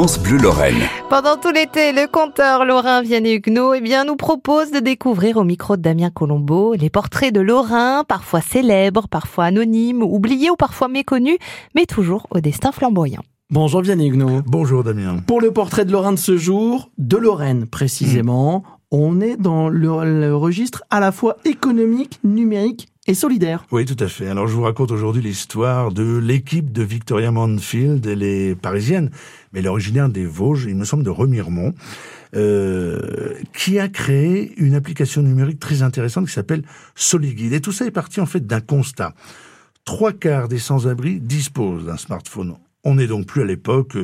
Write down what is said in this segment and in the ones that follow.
France Bleu Lorraine. Pendant tout l'été, le conteur Lorrain Vianney Huguenot eh bien, nous propose de découvrir au micro de Damien Colombo les portraits de Lorrain, parfois célèbres, parfois anonymes, oubliés ou parfois méconnus, mais toujours au destin flamboyant. Bonjour Vianney Huguenot. Bonjour Damien. Pour le portrait de Lorrain de ce jour, de Lorraine précisément, on est dans le, le registre à la fois économique, numérique et solidaire. Oui, tout à fait. Alors, je vous raconte aujourd'hui l'histoire de l'équipe de Victoria Manfield. Elle est parisienne, mais elle est originaire des Vosges, il me semble de Remiremont, euh, qui a créé une application numérique très intéressante qui s'appelle Soliguide. Et tout ça est parti en fait d'un constat. Trois quarts des sans-abri disposent d'un smartphone. On n'est donc plus à l'époque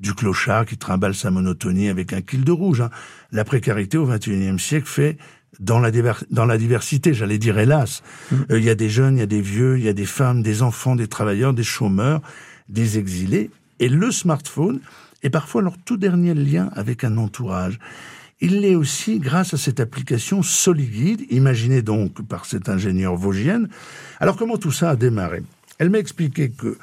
du clochard qui trimballe sa monotonie avec un kill de rouge. Hein. La précarité au XXIe siècle fait dans la, dans la diversité, j'allais dire hélas. Mmh. Euh, il y a des jeunes, il y a des vieux, il y a des femmes, des enfants, des travailleurs, des chômeurs, des exilés. Et le smartphone est parfois leur tout dernier lien avec un entourage. Il l'est aussi grâce à cette application Soliguide, imaginée donc par cette ingénieure vosgienne. Alors comment tout ça a démarré? Elle m'a expliqué que,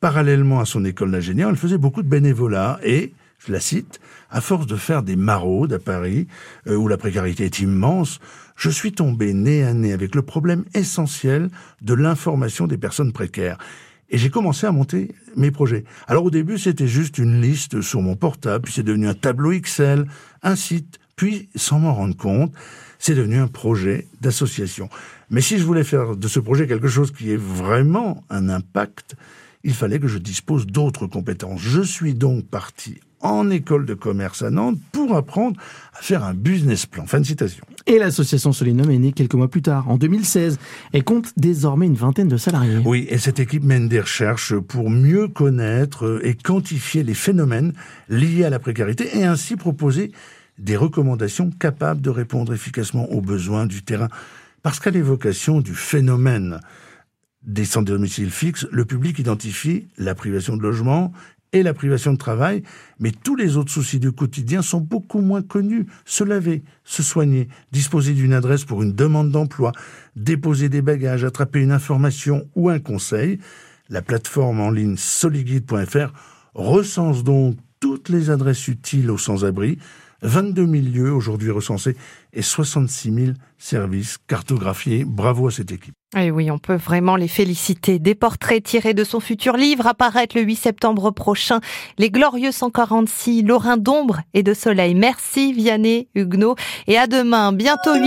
parallèlement à son école d'ingénieur, elle faisait beaucoup de bénévolat et je la cite, à force de faire des maraudes à Paris, euh, où la précarité est immense, je suis tombé nez à nez avec le problème essentiel de l'information des personnes précaires. Et j'ai commencé à monter mes projets. Alors au début, c'était juste une liste sur mon portable, puis c'est devenu un tableau Excel, un site, puis, sans m'en rendre compte, c'est devenu un projet d'association. Mais si je voulais faire de ce projet quelque chose qui ait vraiment un impact, il fallait que je dispose d'autres compétences. Je suis donc parti en école de commerce à Nantes pour apprendre à faire un business plan. Fin de citation. Et l'association Solinum est née quelques mois plus tard, en 2016, et compte désormais une vingtaine de salariés. Oui, et cette équipe mène des recherches pour mieux connaître et quantifier les phénomènes liés à la précarité et ainsi proposer des recommandations capables de répondre efficacement aux besoins du terrain. Parce qu'à l'évocation du phénomène des de domicile fixe, le public identifie la privation de logement et la privation de travail, mais tous les autres soucis du quotidien sont beaucoup moins connus. Se laver, se soigner, disposer d'une adresse pour une demande d'emploi, déposer des bagages, attraper une information ou un conseil. La plateforme en ligne soliguide.fr recense donc toutes les adresses utiles aux sans-abri, 22 000 lieux aujourd'hui recensés et 66 000 services cartographiés. Bravo à cette équipe. Et oui, on peut vraiment les féliciter. Des portraits tirés de son futur livre apparaître le 8 septembre prochain. Les Glorieux 146, Lorrain d'ombre et de soleil. Merci Vianney Huguenot. Et à demain, bientôt